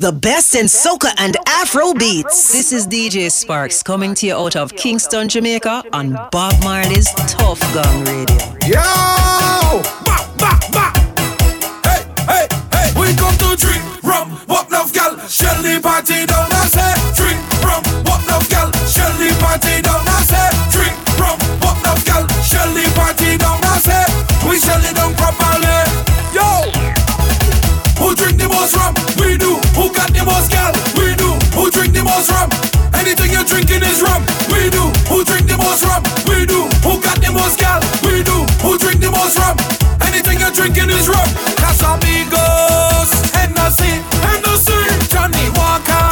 The best in soca and Afro beats. This is DJ Sparks coming to you out of Kingston, Jamaica on Bob Marley's Tuff Gong Radio. Yo! Ba, ba, ba. Hey, hey, hey. We come to drink rum, what love gal, shell the party down. I say drink rum, what love gal, shell the party down. I say drink rum, what love gal, shell is Johnnie Walker.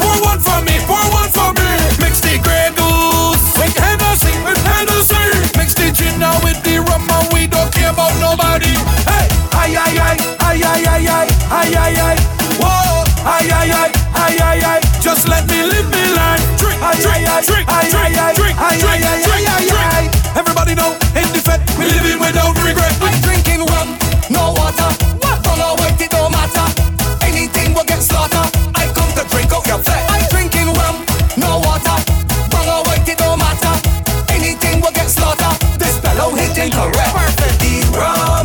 Pour one for me, pour one for me. Mix the Grey Goose with Hennessy, with Hennessy. Mix the gin with the rum and we don't care about nobody. Hey. Whoa. Just let me live life. Drink, drink, drink, drink, drink, drink, drink, drink, drink. Everybody know in the fed we living without regret. We drinking. I'm drinking rum, no water. It don't matter. Anything will get slaughtered. This fellow hitting correct. Perfect. Wrong.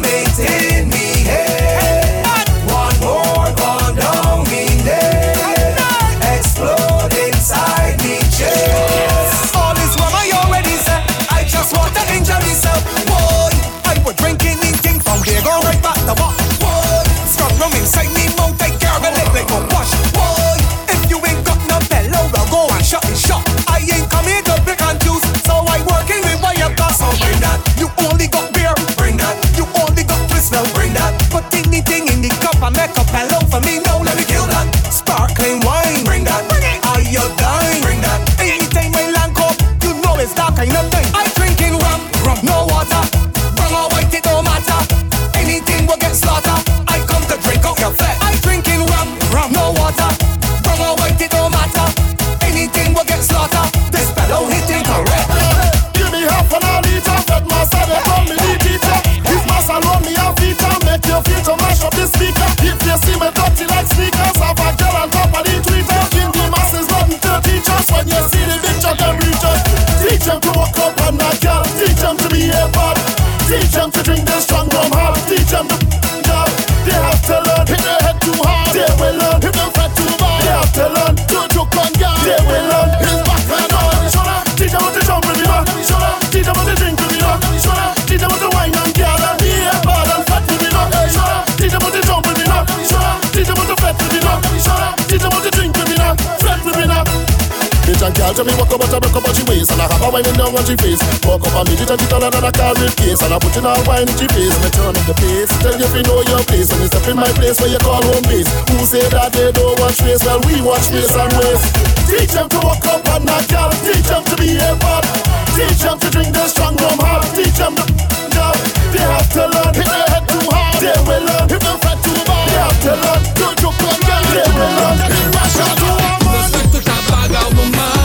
wine in down on your face. Walk up and meet it and it all another carrot case. And I put in all wine in your face. Me turn up the pace. Tell you if you know your place. When you step in my place where you call home base. Who say that they don't watch face? Well, we watch face and waste. Teach them to walk up on that out. Teach them to be a pop. Teach them to drink the strong rum hop. Teach them to job. They have to learn. Hit their head too hard. They will learn. Hit them fat too bad. They have to learn. Don't you come down. They will learn. Rush out to a man. Let's to that bag out, man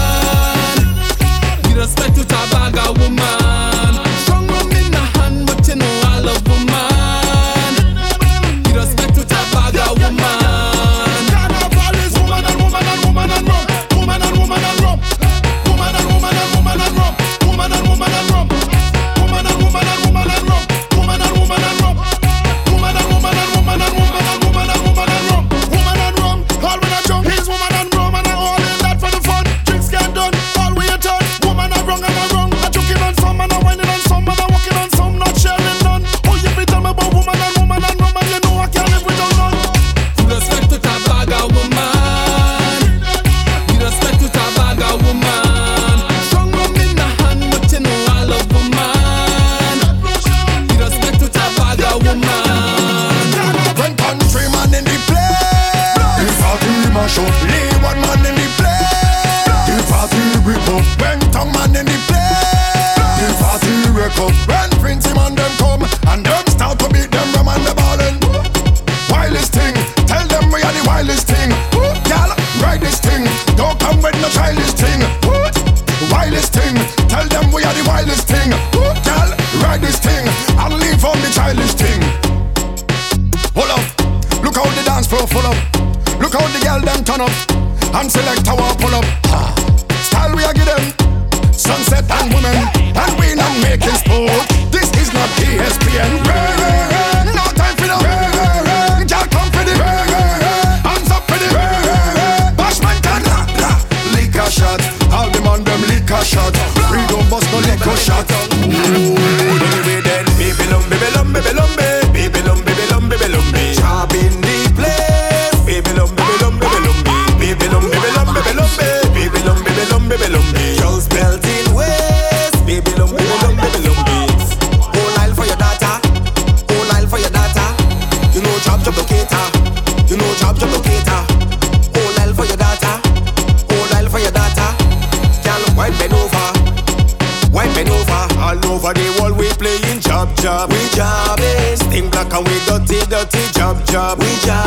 with my job, we job.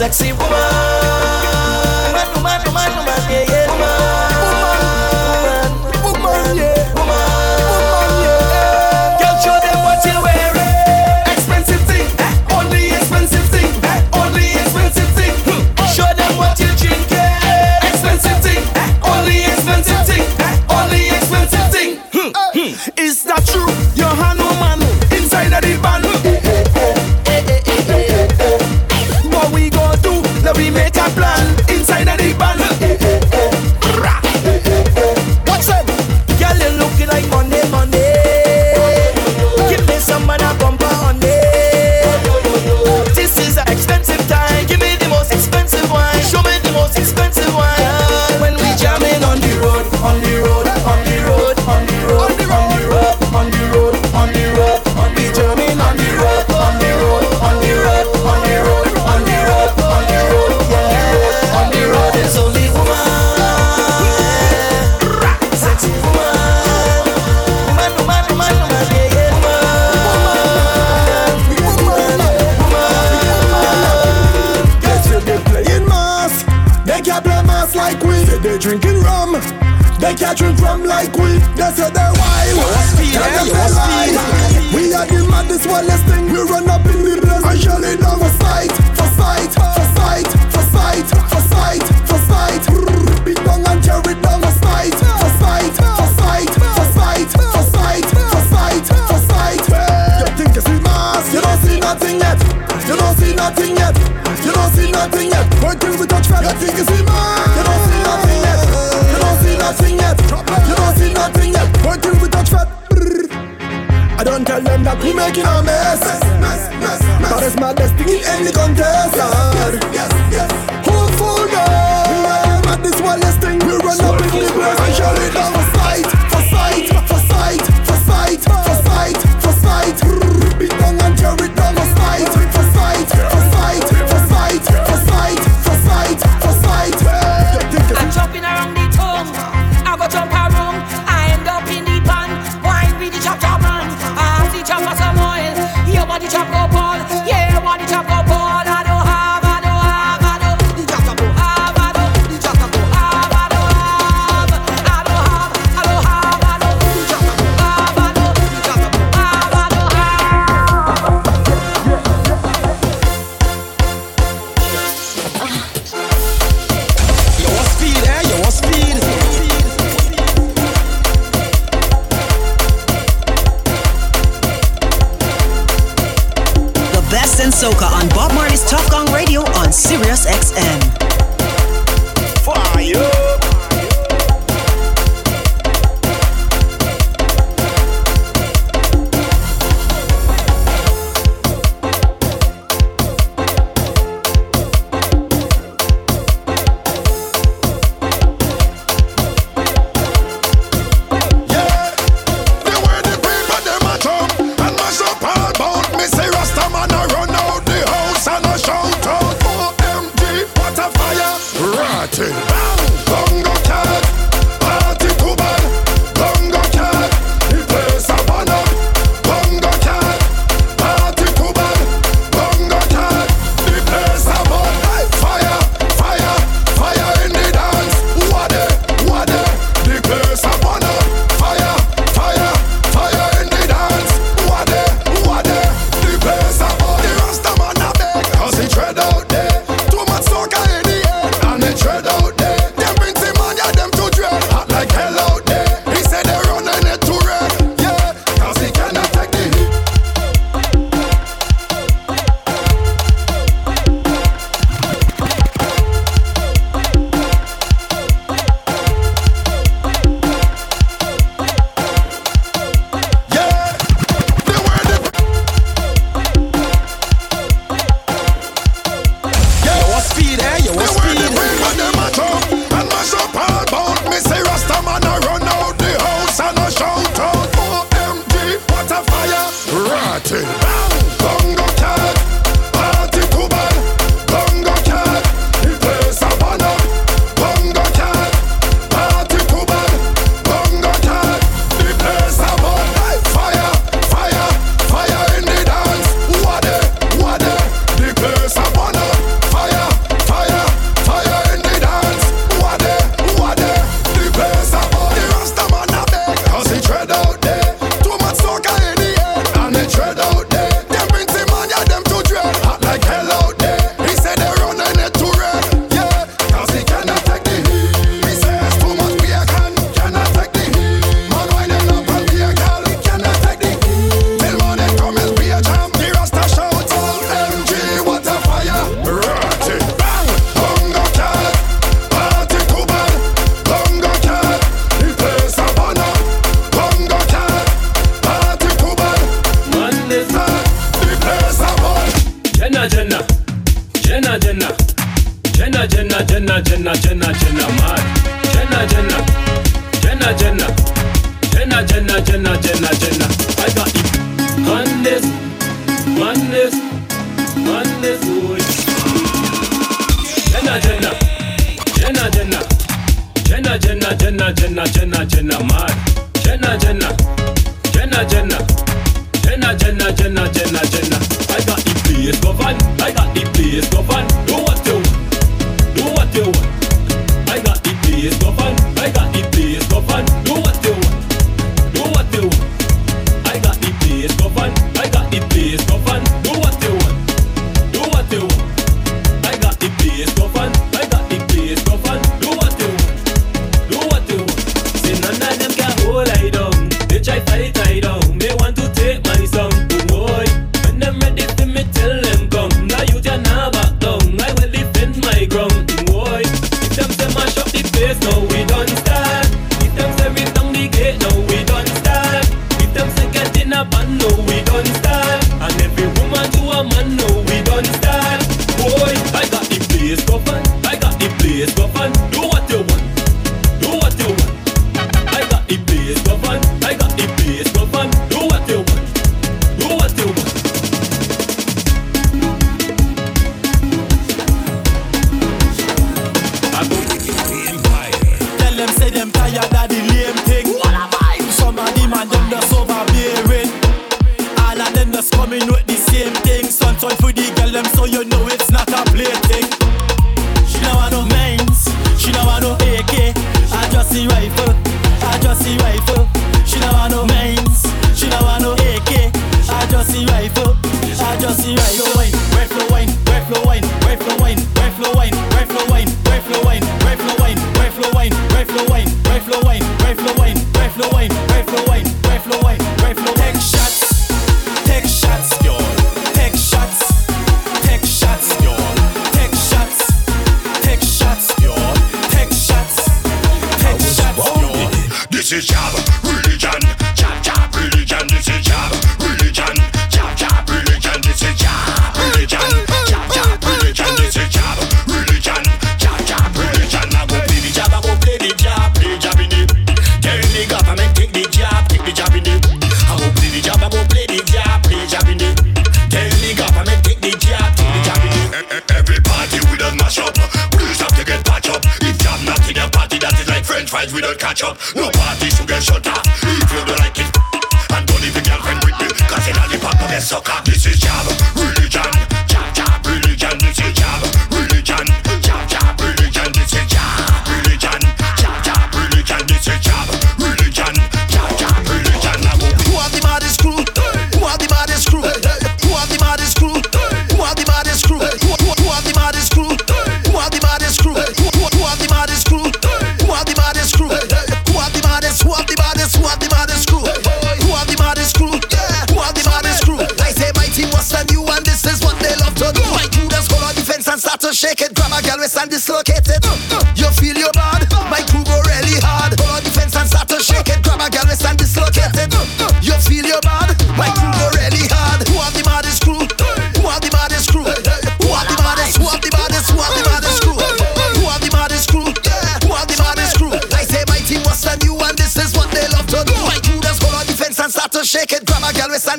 sexy woman. Woman, woman, woman, woman, yeah, yeah. make you drink like we. They say they wild. You was feel, eh? You was. We are the maddest, wildest thing. We run up in the race and shall it down for sight, for sight, for sight, for sight, for sight, for sight. And carry down for sight, for sight, for sight, for sight, for sight, for sight, for sight. You think you see mass? You don't see nothing yet. You don't see nothing yet. You don't see nothing yet. Wait till we touch fat. You think you see mass? nothing yet. You don't see nothing yet. Until we touch fat. I don't tell them that we making a mess. But it's my destiny in the contest. Yes, yes, Hopeful now. at this one less thing we run up in the place I shall it our sight, for sight, for sight, for sight, for sight, for sight. Beat down and tear it down.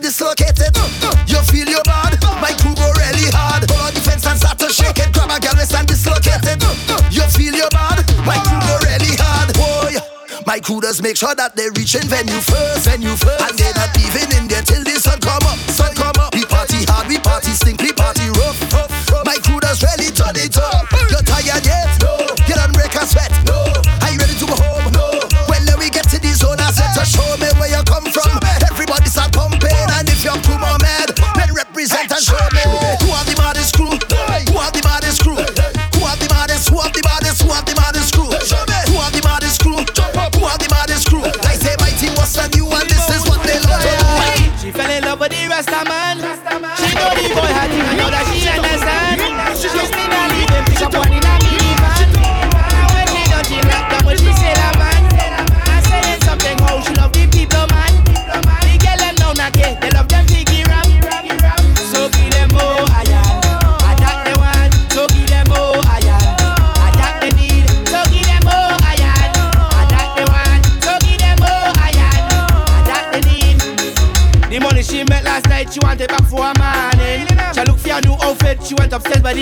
dislocated. You feel your bad, my crew go really hard. Pull on defense and start to shake it. Grab a girl, we stand dislocated. You feel your bad, my crew go really hard. Boy, my crew does make sure that they reach in venue first, venue first, and they're not leaving in there till the sun comes.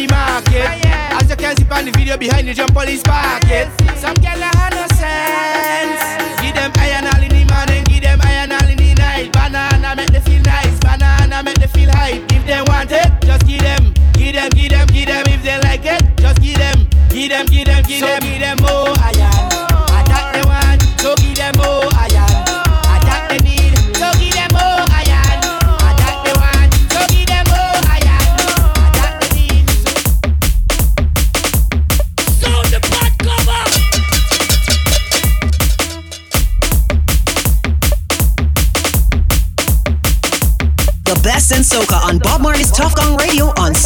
the market. Oh, yeah. As you can see on the video behind the jump police pocket. Some girl have no sense. Give them iron all in the morning, give them iron all in the night. Banana make them feel nice, banana make them feel hype. If they want it, just give them, give them, give them, give them. If they like it, just give them, give them, give them, give them, give them. So give them.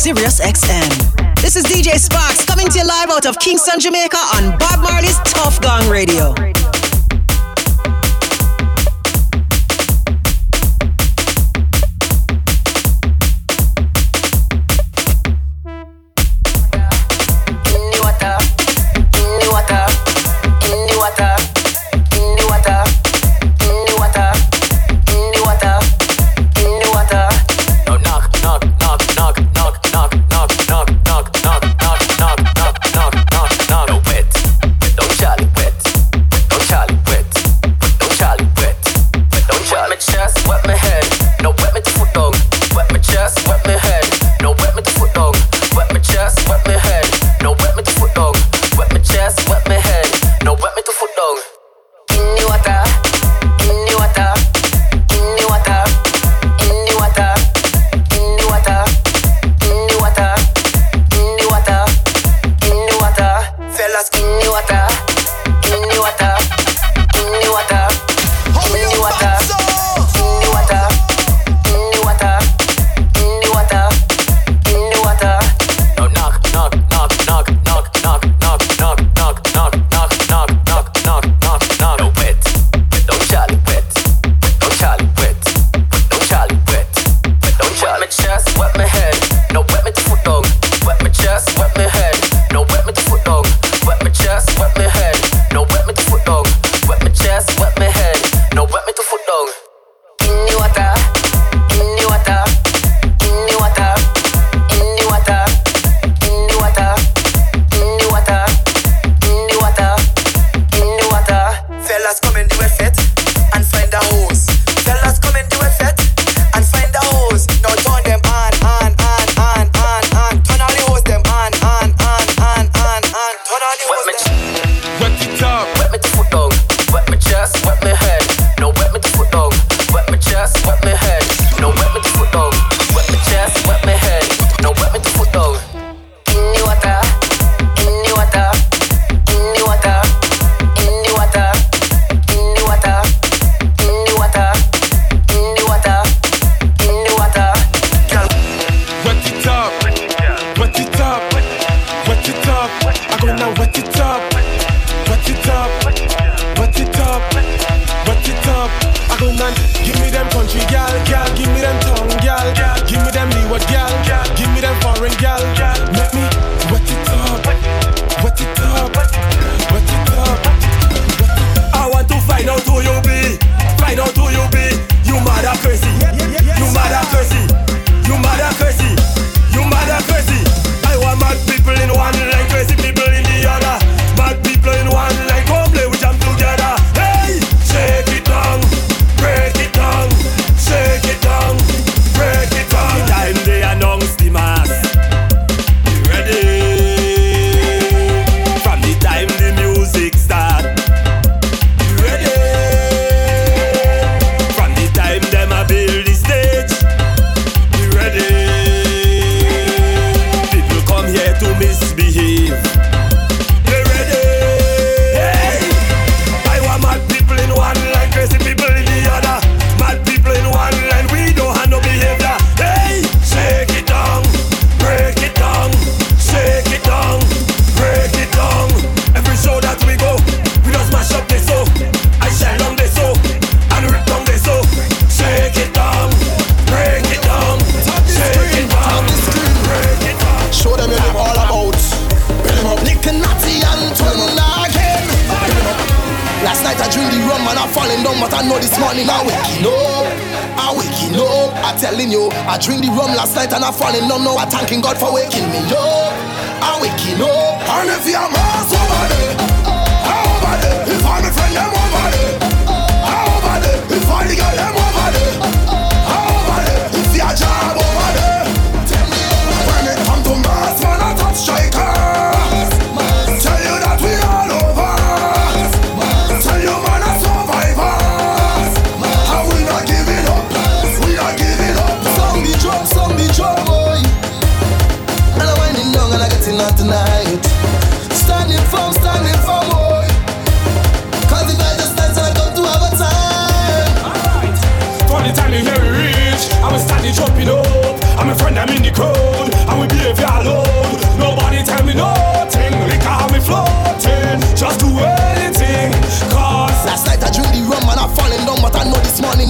Sirius XM. This is DJ Sparks coming to you live out of Kingston, Jamaica on Bob Marley's Tuff Gong Radio.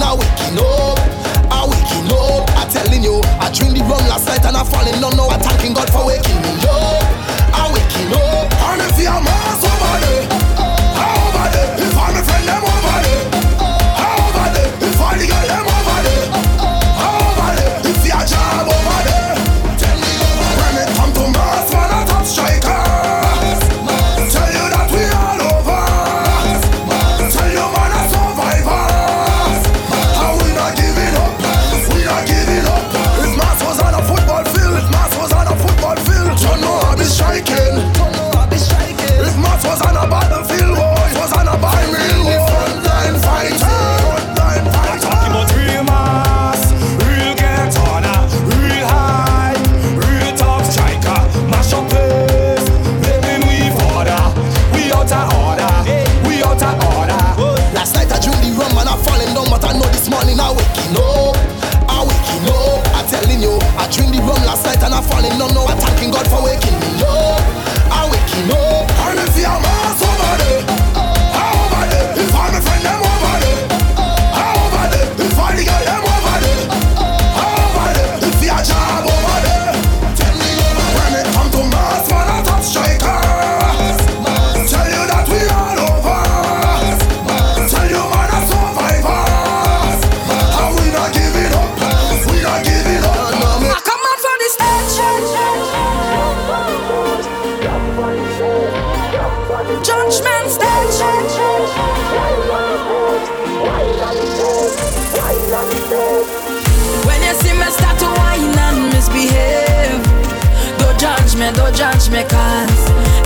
now we can know.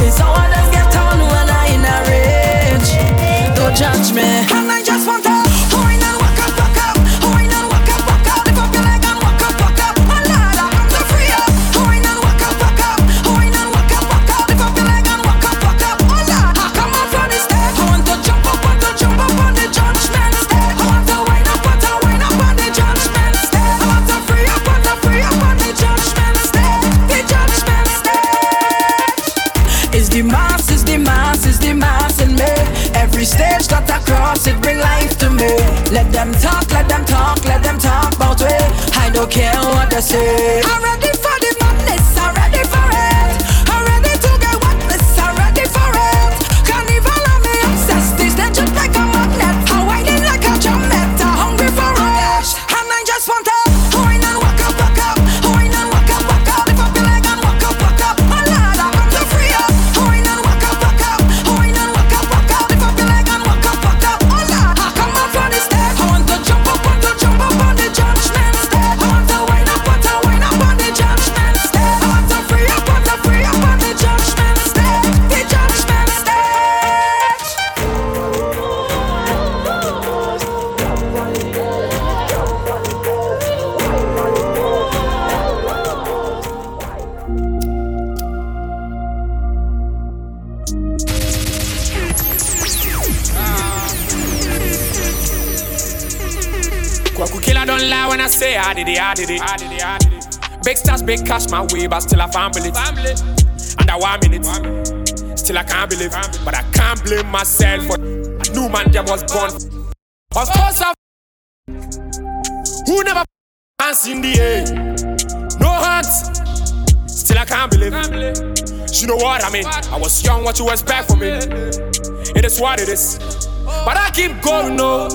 It's how others get on when I in a rage. Don't judge me say Big cash my way, but still I can't believe it. Under one minute, still I can't believe it. But I can't blame myself for a new man that was born. Of course, I who never hands in the air, no hands. Still I can't believe it. You know what I mean? I was young, what you expect from me? It is what it is. But I keep going, no.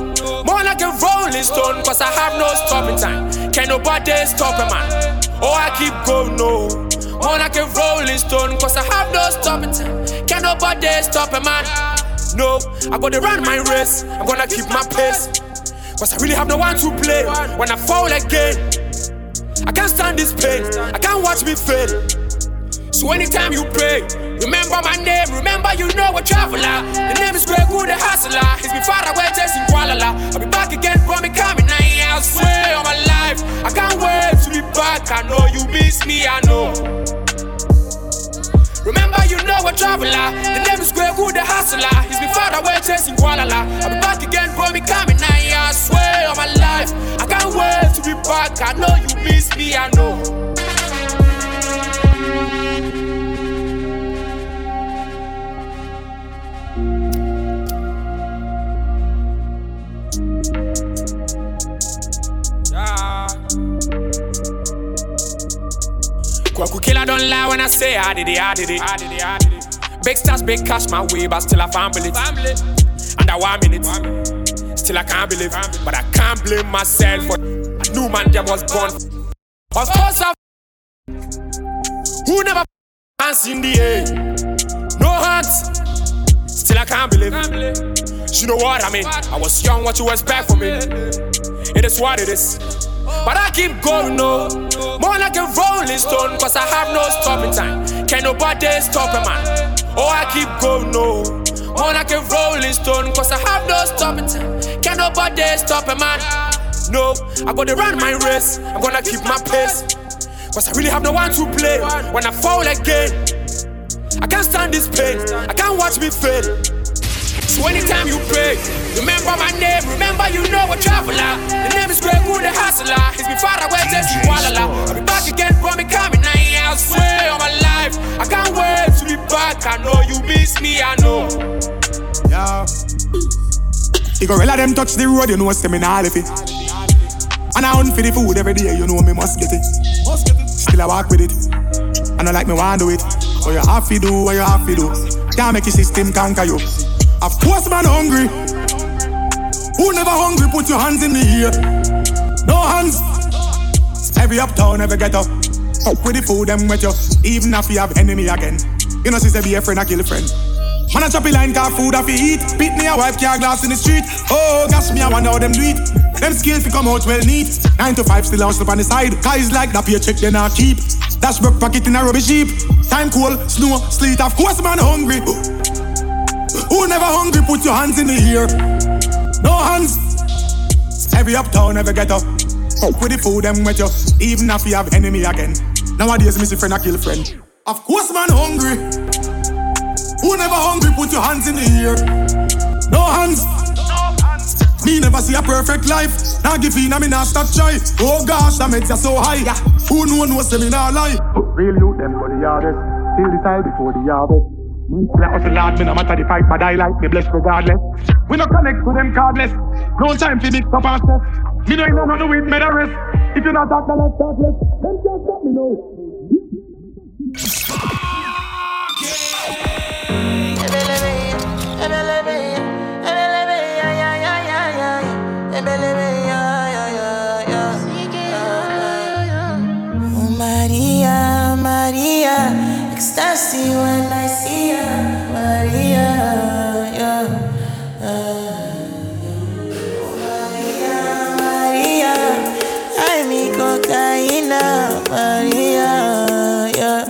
More like a rolling stone, cause I have no stopping time. Can nobody stop a man? Oh, I keep going, no. More like a rolling stone, cause I have no stopping time. Can nobody stop a man? No, I gotta run my race. I'm gonna keep my pace. Cause I really have no one to play when I fall again. I can't stand this pain, I can't watch me fail. So anytime you pray, remember my name, remember you know a traveler. The name is Greg Wood, the hustler. He's been far away, chasing Kuala I'll be back again, from me coming. I swear on my life, I can't wait to be back. I know you miss me, I know. Remember you know a traveler. The name is Greg Wood, the hustler. He's been far away, chasing Kuala I'll be back again, from me coming now. I swear on my life, I can't wait to be back. I know you miss me, I know. Kwaku killer don't lie when I say I did it, I did it, I did it, I did it. Big stars, big cash my way, but still I can't believe. Under one minute, still I can't believe. But I can't blame myself for a new man that was born. Of course, I who never hands in the air, no hands. Still I can't believe it. You know what I mean? I was young, what you expect from me? It is what it is. But I keep going, no. More like a rolling stone, cause I have no stopping time. Can nobody stop a man? Oh, I keep going, no. More like a rolling stone, cause I have no stopping time. Can nobody stop a man? No, I gotta run my race. I'm gonna keep my pace. Cause I really have no one to play when I fall again. I can't stand this pain, I can't watch me fail. So anytime you pray, remember my name, remember you know a traveler. The name is Greg the hustler. He's been far away, just Kuala I'll be back again, me coming now. I'll swear on my life, I can't wait to be back. I know you miss me, I know. Yeah. You go let them touch the road, you know, say me nah live it. And I hunt for the food every day, you know me must get it. Still I walk with it. And I like me want do it. But you have to do what you have to do. Can't make your system conquer you. Of course, man, hungry. Who never hungry? Put your hands in the air. No hands. Every uptown, every ghetto. Up with the food, them with you. Even if you have enemy again. You know, sister, be a friend, I kill a friend. Man a choppy line car food a fi eat. Beat me a wipe car glass in the street. Oh gosh, me I wonder how them do it. Them skills fi come out well neat. Nine to five still hustle on the side. Guys like that paycheck they not keep. Dash broke pocket in a rubbish heap. Time cold, snow, sleet. Of course man hungry. Who never hungry? Put your hands in the air. No hands. Every uptown, every ghetto. With the food, them wet you. Even if you have enemy again. Nowadays, me friend, I kill friend. Of course, man, hungry. Who never hungry? Put your hands in the air. No hands. Me never see a perfect life. Now give in, I me not stop try. Oh gosh, the meds are so high. Yeah. Who know no say me not lie? Real youth them for the hardest. Till the style before the harvest. Let us a lad, me no matter the fight, but I like me blessed regardless. We no connect to them cardless. No time for mix up and stress. Me no ain't no no with me the rest. If you not talk, then let's talk less. Them can't stop me now. Ecstasy when I see ya, Maria, yeah. Oh Maria, Maria, I me cocaína, Maria, yeah.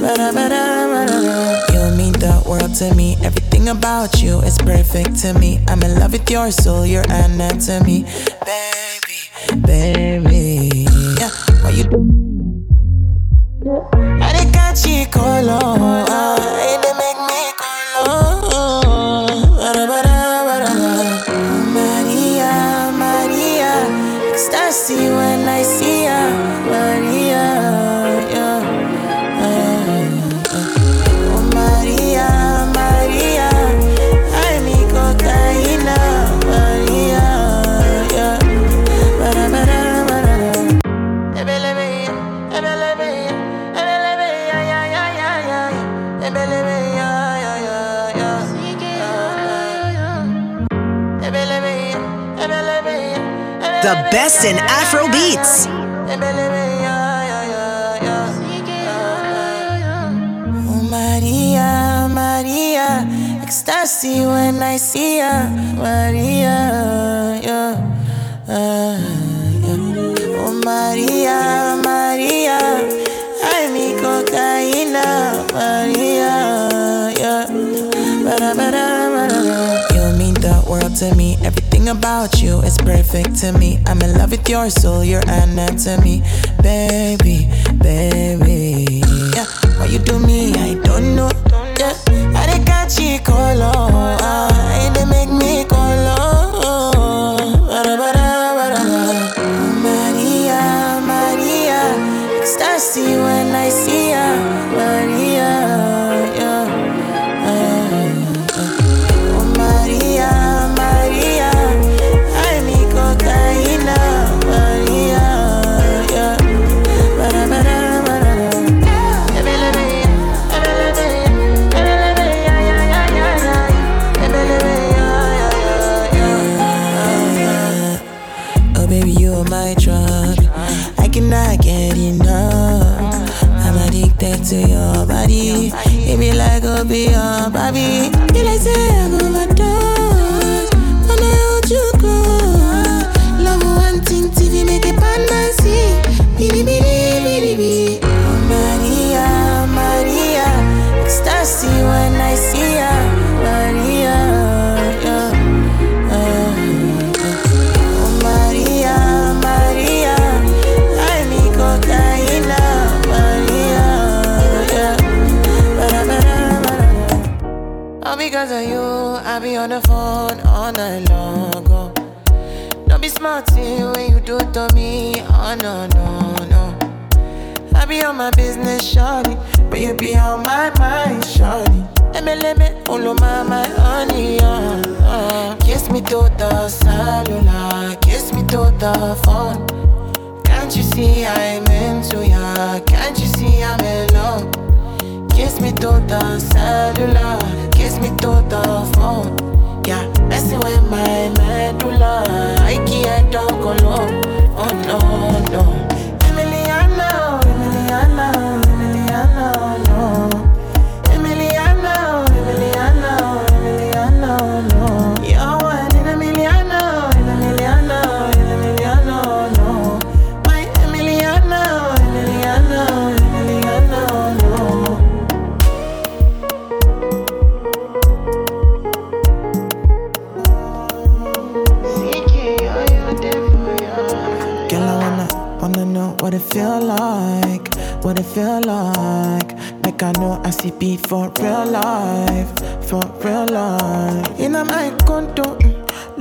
Bada, bada, bada. You mean the world to me. Everything about you is perfect to me. I'm in love with your soul, your anatomy, baby, baby. Yeah, why you best in Afro beats. Oh Maria, Maria, ecstasy when I see ya, Maria, yeah. Oh Maria, Maria, ay mi cocaína, Maria, yeah. Bada, bada, world to me. Everything about you is perfect to me. I'm in love with your soul, your anatomy, baby, baby. Yeah, why you do me? I don't know. Yeah, I got you color. Oh no, no, no. I be on my business, shawty, but you be on my mind, shawty. Emeleme, follow my, my honey, uh, uh. Kiss me to the cellular, kiss me to the phone. Can't you see I'm into ya? Can't you see I'm in love? Kiss me to the cellular, kiss me to the phone. Yeah, messing with my medulla. I can't talk alone. Oh no, no. what it feel like, what it feel like. Like I know I see before real life, for real life. In a my condo,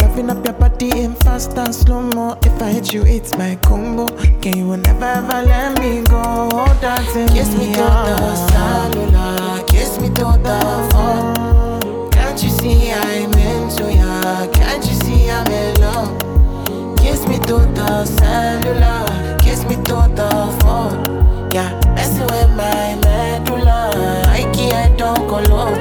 loving up your body in fast and slow mo. If I hit you, it's my combo. Can you never ever let me go? Oh, dancing kiss me, me to the cellular, kiss me to the phone. Can't you see I'm into ya? Can't you see I'm in love? Kiss me to the cellular on. Yeah, messing with my medulla. I can't don't go low.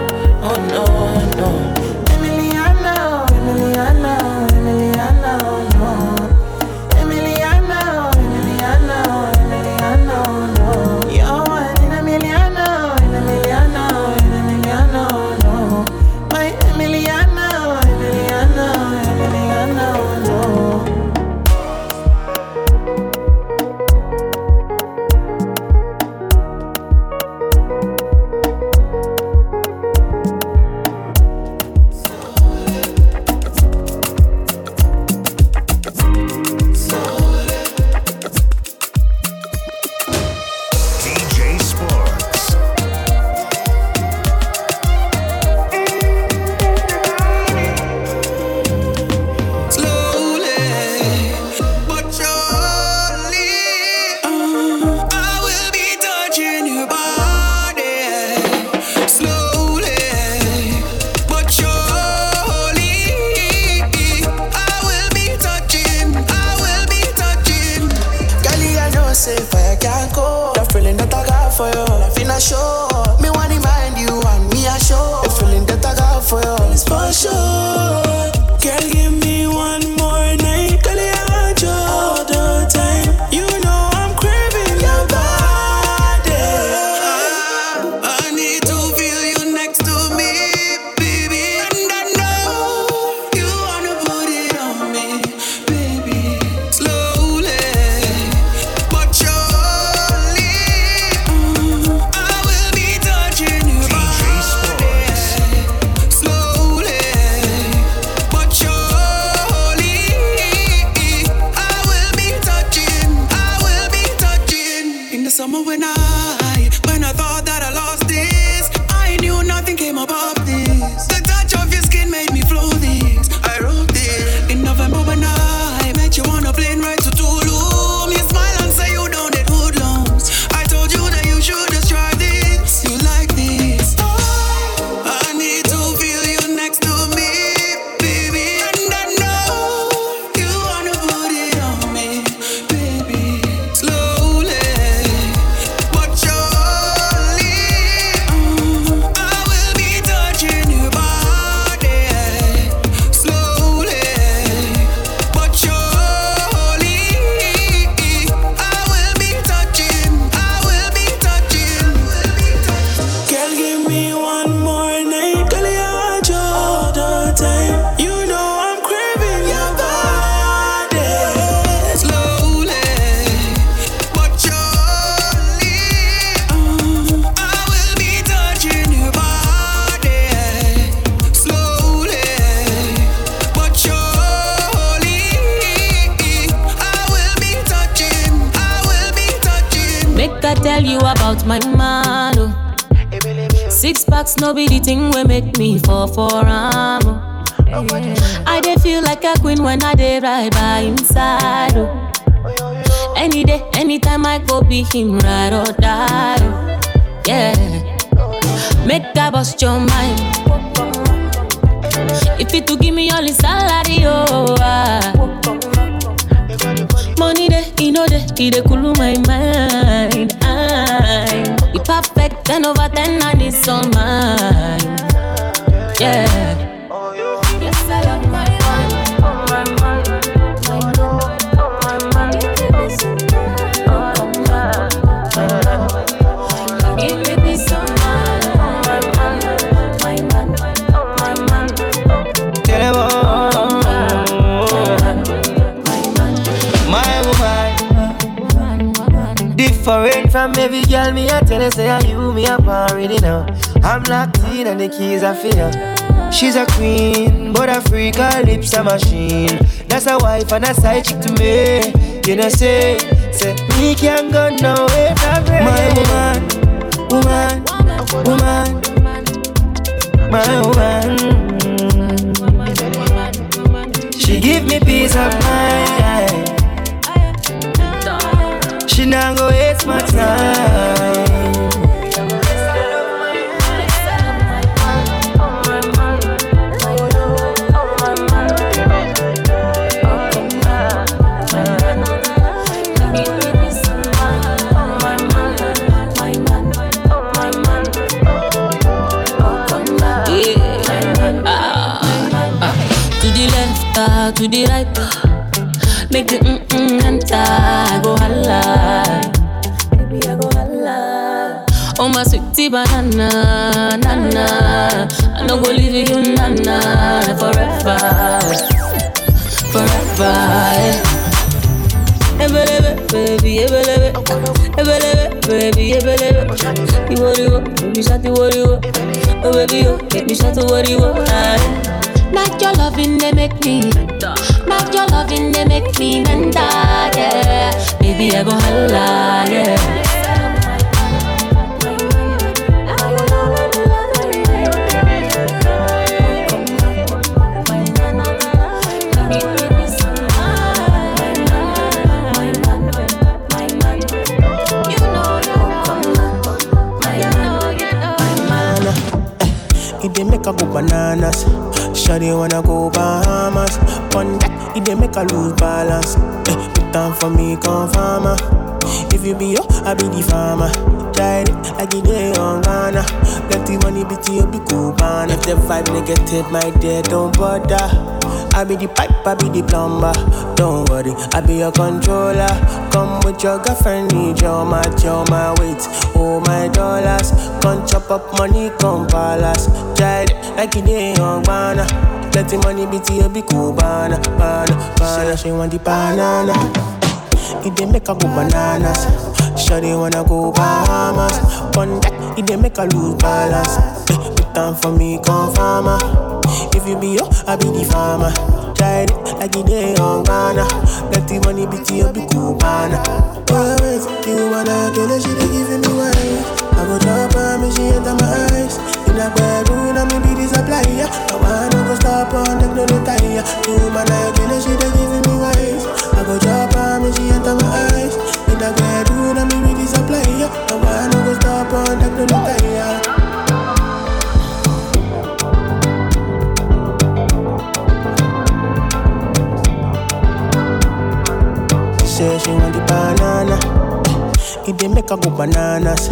me for for. Um, yeah. Oh. I dey feel like a queen when I dey ride by him side. Oh. Any day, anytime I go be him ride or die. Oh. Yeah, make I bust your mind. If it to give me all his salary, oh. Ah. Money dey, he know dey, he dey cool my mind. Ah. i perfect, ten over ten, and it's on my Baby girl, me I tell her say I you me up already now. I'm locked in and the keys are feel She's a queen, but a freak, her lips a machine. That's a wife and a side chick to me. You know say, say me can't go nowhere. My woman, woman, woman, my woman. She give me peace of mind. She not go waste my time. The left, uh, to the right. Make the mm mm enter. Sweetie banana, nana. I no go leave you, nana, forever, forever. Eh. Ebelebe, baby, ebelebe, ebelebe, baby, ebelebe. You worry, what? Baby, shut the worry, what? Oh baby, oh, make me shut the worry, what? Not your loving, they make me. Not your loving, they make me mental, yeah. Baby, I go holla, yeah. Her go bananas. Shawty wanna go Bahamas. On that, it dey make her lose balance. Eh, put down for me, come farmer. If you be yo, I be the farmer. Try it like it dey on Ghana. Plenty money, bitty, you be cool, man. If the vibe negative, my dear, don't bother. I be the pipe, I be the plumber. Don't worry, I be your controller. Come with your girlfriend, need your match, your my weight, oh my dollars. Come chop up money, come palace. Child, like you dey on banana. Plenty money, bitty, you be cool, banana, banana, banana. She want the banana. It dey make her go bananas. Shawty wanna go Bahamas. On that, it dey make her lose balance. Eh, put down for me, come farmer. If you be yo, I be the farmer. Try it like it dey on Ghana. Let the money be to you, be you wanna kill her, she dey giving me wine. I go drop her, me she enter my eyes. In a bedroom, I me be the supplier. I wanna go stop on them, no retire. Kill her, she dey giving me wine. I go drop her, me she enter my eyes. In a bedroom, I me be the supplier. I wanna go stop on them, no retire. Say she want the banana. It dey make her go bananas.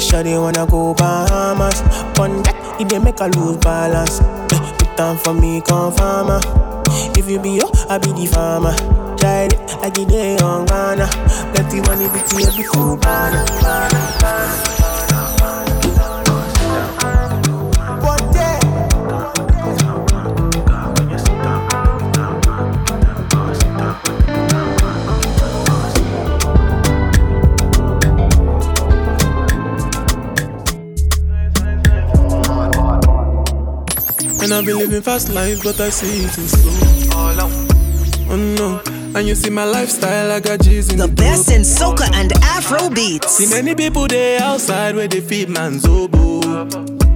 Shawty wanna go Bahamas. On that, it dey make her lose balance. Put down for me, come farmer. If you be yo, I be the farmer. Try it like it dey on Ghana. Let the money be to you, be And I've been living fast life, but I see it in slow. Oh no, and you see my lifestyle, I got G's in the, The best in soca and Afro beats. See many people there outside where they feed man's oboe.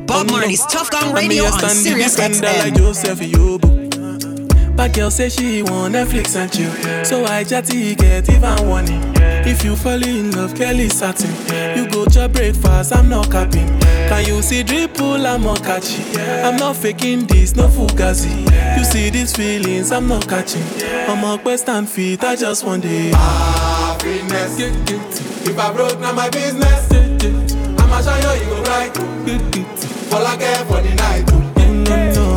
Bob Marley's oh, Tuff Gong Radio on Sirius XM. like Joseph Yobo. But girl say she want Netflix and chill, so I chatty get even warning. If you fall in love, Kelly satin. You go to breakfast, I'm not capping. Can you see dripple? I'm not catchy. I'm not faking this, no fugazi. You see these feelings, I'm not catching. I'm a quest and feet, I just want it. Mm-hmm. Happiness. If I broke, now my business. I'ma show you, you go right. All I care for the night.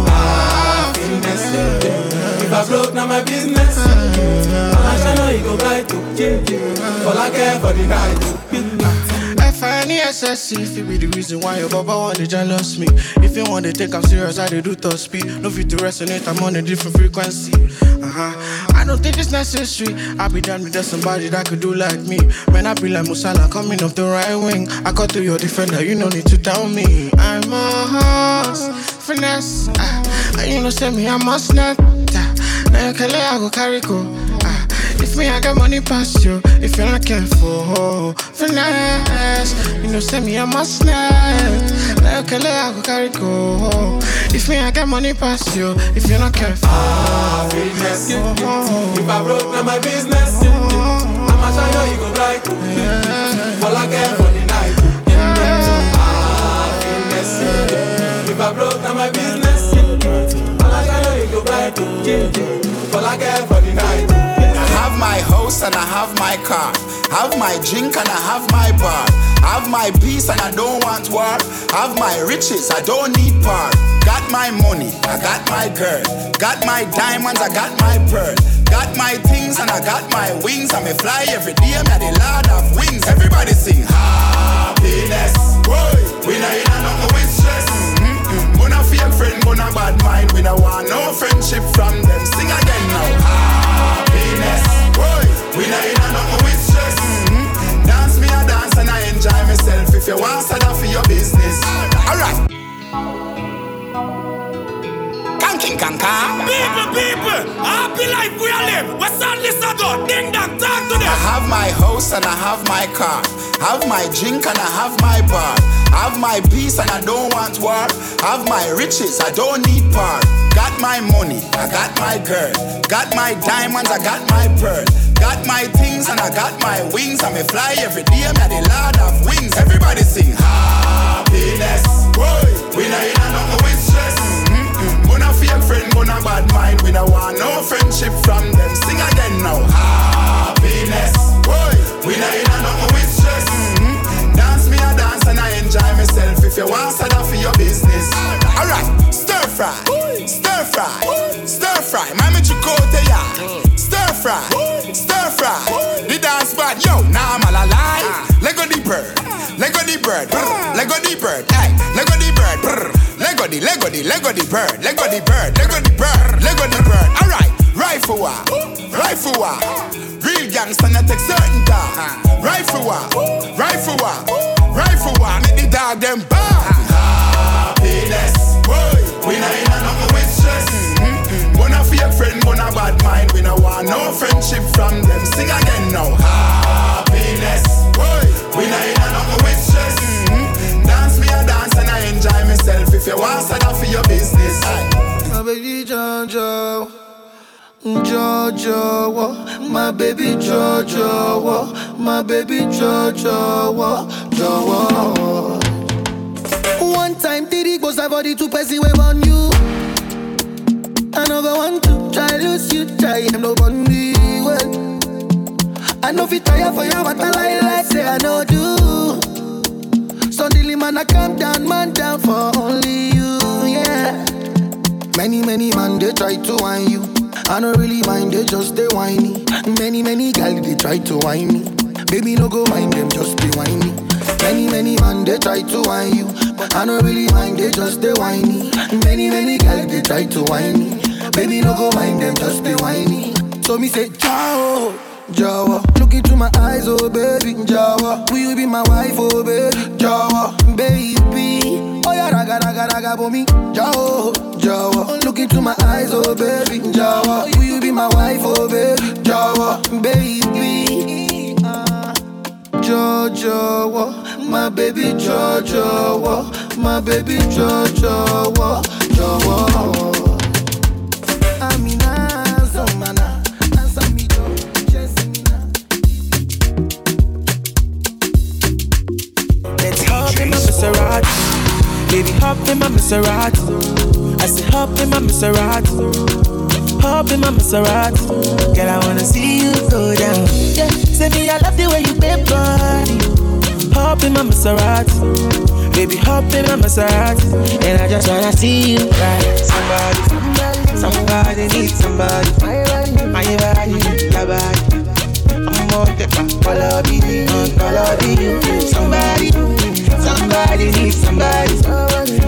Happiness. If I broke, now my business. I'ma show you, go right. All I care for the night. F-I-N-E-S-S-E If it be the reason why your baba want to jealous me If you want to take I'm serious, I do top speed No fit to resonate, I'm on a different frequency uh-huh. I don't think it's necessary. I be done with just somebody that could do like me. Man, I be like Musala coming off the right wing. I got to your defender, you no need to tell me. I'm a horse, finesse. And you know, send me, I must not. Ah, now you can let I go carry go. Ah, if me, I got money past you. If you're not careful, finesse. You know, send me, I must you can let I go carry go. If me, I got money past you. If you're not careful, Happiness. If I broke, now my business. I'ma show you, you go right. All I care for the night. Happiness. If I broke, now my business. I'ma show you, you go right. All I care for the night. Have my house and I have my car. Have my drink and I have my bar. Have my peace and I don't want war. Have my riches, I don't need part. Got my money, I got my girl. Got my diamonds, I got my pearl. Got my things and I got my wings. I may fly every day, I'm the lord of wings. Everybody sing happiness. Boy, we not in a nothing with stress. Mm-mm. Gonna fake friend, gonna bad mind. We don't want no friendship from them. Sing again now. We not in a nothing with stress. Mm-mm. Dance me a dance and I enjoy myself. If you want, start off for your business. Alright. Kanking kanka. People, people, happy life we are live. What's on this ago? Ding dong, talk to them. I have my house and I have my car. Have my drink and I have my bar. Have my peace and I don't want war. Have my riches, I don't need part. Got my money, I got my girl. Got my diamonds, I got my pearl. Got my things and I got my wings. I may fly every day, I'm the lord of wings. Everybody sing happiness. Boy, we not in a nothing with stress. Gonna fake friend, gonna bad mind. We don't want no friendship from them. Sing again now. Happiness. Boy, we not in a nothing with stress. Mm-mm. Dance me a dance and I enjoy myself. If you want, start off for your business. Alright, stir fry, stir fry, stir fry. Mami chukote ya. Stir fry, stir fry. The bad, yo, now I'm all alive. Lego the bird, Lego the bird, brr. Lego the bird, hey, Lego the bird, brr. Lego the, Lego the, Lego the bird, Lego the bird, Lego the bird, Lego the bird. Alright, rifle war, rifle war. Real gangster not take certain dog. Rifle war, rifle war, rifle war. Make the dog them bad. Happiness. We not in baby Jojo, wo. my baby Jojo, wo. Jojo. One time, Diddy goes I body to press wave on you. Another one to try lose you, try him no bunny well. I know fi tire for you, but I lie like say I know do. Suddenly, man, I calm down, man down for only you, yeah. Many, many man, they try to whine you. I don't really mind, they just they whiny. Many, many gal, they try to whine me. Baby, no go mind them, just be whiny. Many, many man, they try to whine you. But I don't really mind, they just they whiny. Many, many gal, they try to whine me. Baby, no go mind them, just be whiny. So me say, ciao. Jawa, look into my eyes, oh baby, Jawa. Will you be my wife, oh baby, Jawa, baby? Oh yeah, raga raga raga for me, Jawa, Jawa. Look into my eyes, oh baby, Jawa. Will you be my wife, oh baby, Jawa, baby? Ah, Jojo, my baby Jojo, my baby Jojo, Jojo. Baby, hop in my Maserati. I say hop in my Maserati. Hop in my Maserati. Girl, I wanna see you go down. Yeah, say me, I love the way you bend body. Hop in my Maserati. Baby, hop in my Maserati. And I just wanna see you ride. Somebody, somebody, somebody needs somebody. My body, your body. The back, follow me, follow me. Somebody, somebody needs somebody.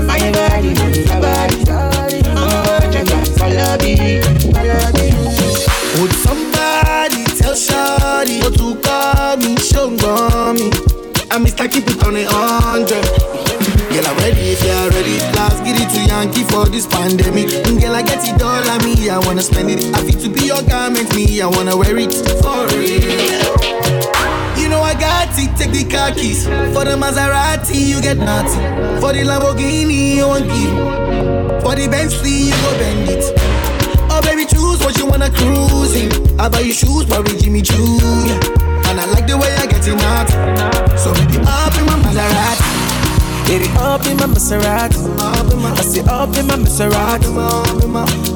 My body, your body. I'm on the follow me, follow me. Would some Hello, shawty. What to call me? Show me. I Mr. Keep it on a hundred. Girl, I'm ready if you're ready. Last get it to Yankee for this pandemic. Mm, Girl, I get it all on me. I wanna spend it. I fit to be your garment. Me, I wanna wear it for real. You know I got it, take the car keys. For the Maserati, you get nothing. For the Lamborghini, you won't give. For the Bentley, you go bend it. Oh baby, choose what you wanna cruise in. I buy you shoes, probably Jimmy Choo. Yeah. And I like the way I get it out. So baby, up in my Maserati. Baby, up in my Maserati. I say up in my Maserati.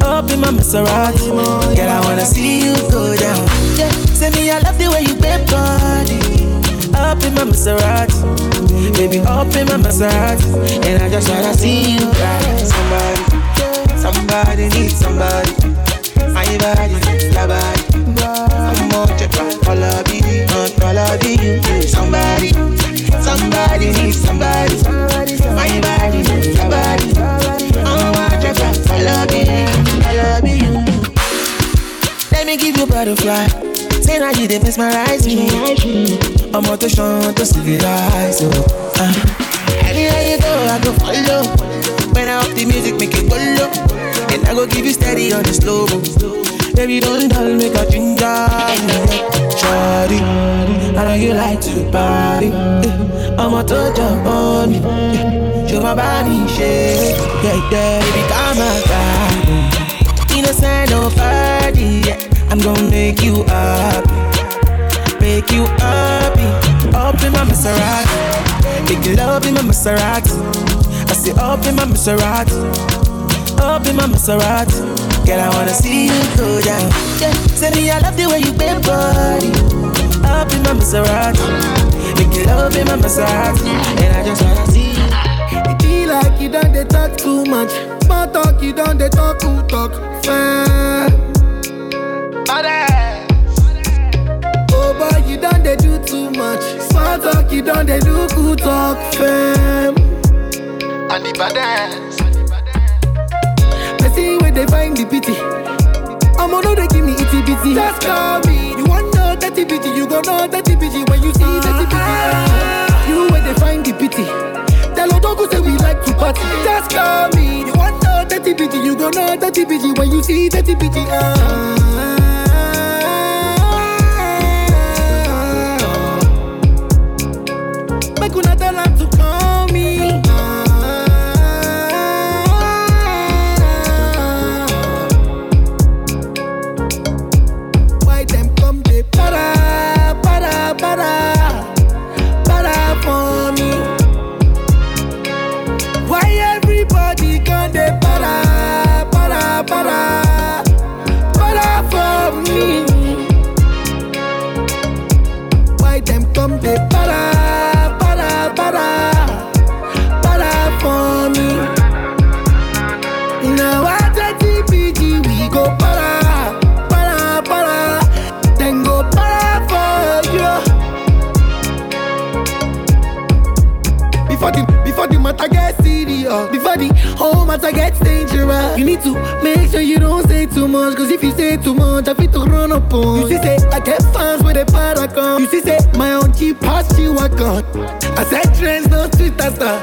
Up in my Maserati. Girl, I wanna see you go down. Yeah, say me I love the way you bend body. Up in my Maserati. Baby, up in my Maserati. And I just wanna see you ride. Somebody, somebody needs somebody. My body, your body. You. Somebody, somebody needs somebody. My body, your body. I'm more check all I be, all I be you. Let me give you butterfly. Say now you mesmerize me. I'm out to shine to civilize you. Uh. Anywhere you go, I go follow. When I up the music, make it go low. And I go give you steady on the slow. Baby, don't dull, make a ginger. Shawty, I know you like to party. I'm out to jump on me. Eh, Show my body shake. Yeah, yeah, baby, come on, Innocent, no party. I'm gonna make you happy. Make you happy. Up in my Maserati. Make you love in my Maserati. I say up in my Maserati. Up in my Maserati. Girl, I wanna see you go down. Yeah. Say me, I love the way you bend body. Up in my Maserati. Make you love in my Maserati. And I just wanna see you. It be like you done they talk too much. Small talk, you done they talk who talk. Fair. Oh boy, you done they do too much. Small talk, you done they do good talk. Fam. And the baddest. See where they find the pity. I'm on they give me itty bitty. Just call me. You want know dirty bitty, you go know dirty bitty when you see dirty bitty. Ah. You where they find the pity. Tell Odogu say we like to party. Just call me. You want know dirty bitty, you go know dirty bitty when you see dirty bitty. Ah. Make una tell her to call para, para, para, para for me? Now I take TPG, we go para, para, para, then go para for you. Before the before the matter gets serious, before the whole matter gets dangerous, you need to make sure you don't say too much. Cause if you say too much, I feel to run up on. You see, say I get fans with a paragon. You see, say my own cheap pass I said trends, no street stuff.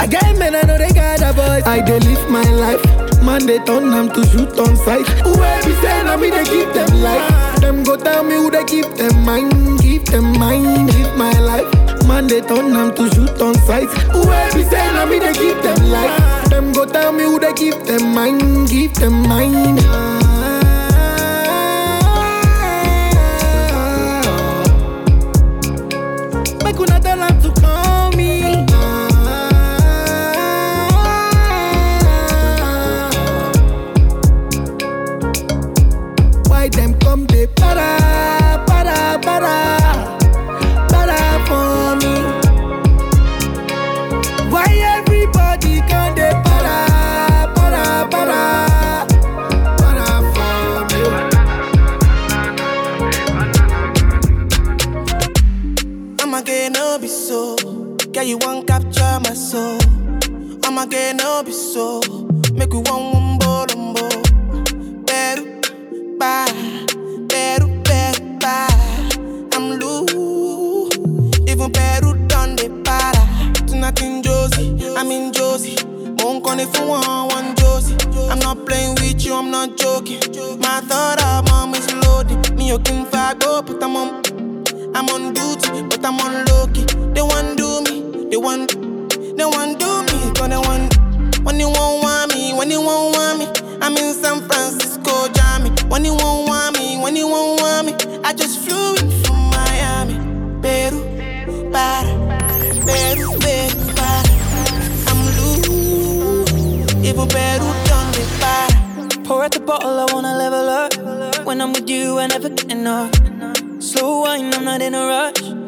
I get men, I know they got a voice. I dey live my life. Man, they turn them to shoot on sight. Whoever saying, I me they keep them life. Them go tell me who they keep them mind, keep them mind, live my life. Man, they turn them to shoot on sight. Whoever saying, I me they keep them life. Them go tell me who they keep them mind, keep them mind. you want capture my soul. I'ma get no be so. Make you one, one bolombo. Better, bye. Better, better, bye. I'm loose. Even Peru done the para. Do nothing Josie. I'm in Josie. Won't call it for one, one Josie. I'm not playing with you, I'm not joking. My thought of mom is loaded. Me, you can fag up, but I'm on. I'm on duty, but I'm on low key. They want they want, they want do me, cause they want. When you won't want me, when you won't want me, I'm in San Francisco, Jammy. When you won't want me, when you won't want me, I just flew in from Miami, Peru, para, Peru, Peru, para. I'm loose, even Peru done me para. Pour out the bottle, I wanna level up. When I'm with you, I never get enough. Slow wine, I'm not in a rush.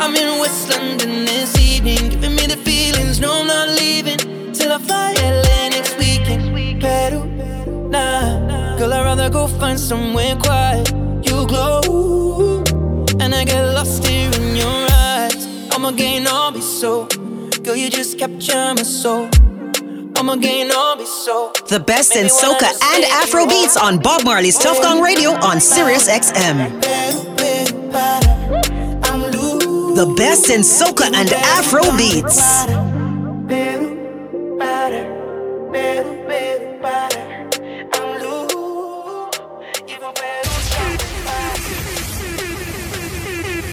I'm in West London this evening, giving me the feelings. No, I'm not leaving till I fly LA next weekend. Peru, nah, girl, I'd rather go find somewhere quiet. You glow, and I get lost here in your eyes. I'ma gain all be so, girl, you just capture my soul. I'ma gain all be so. The best in soca and Afro beats on Bob Marley's Tuff Gong Radio on Sirius XM. The best in soca and Afro beats.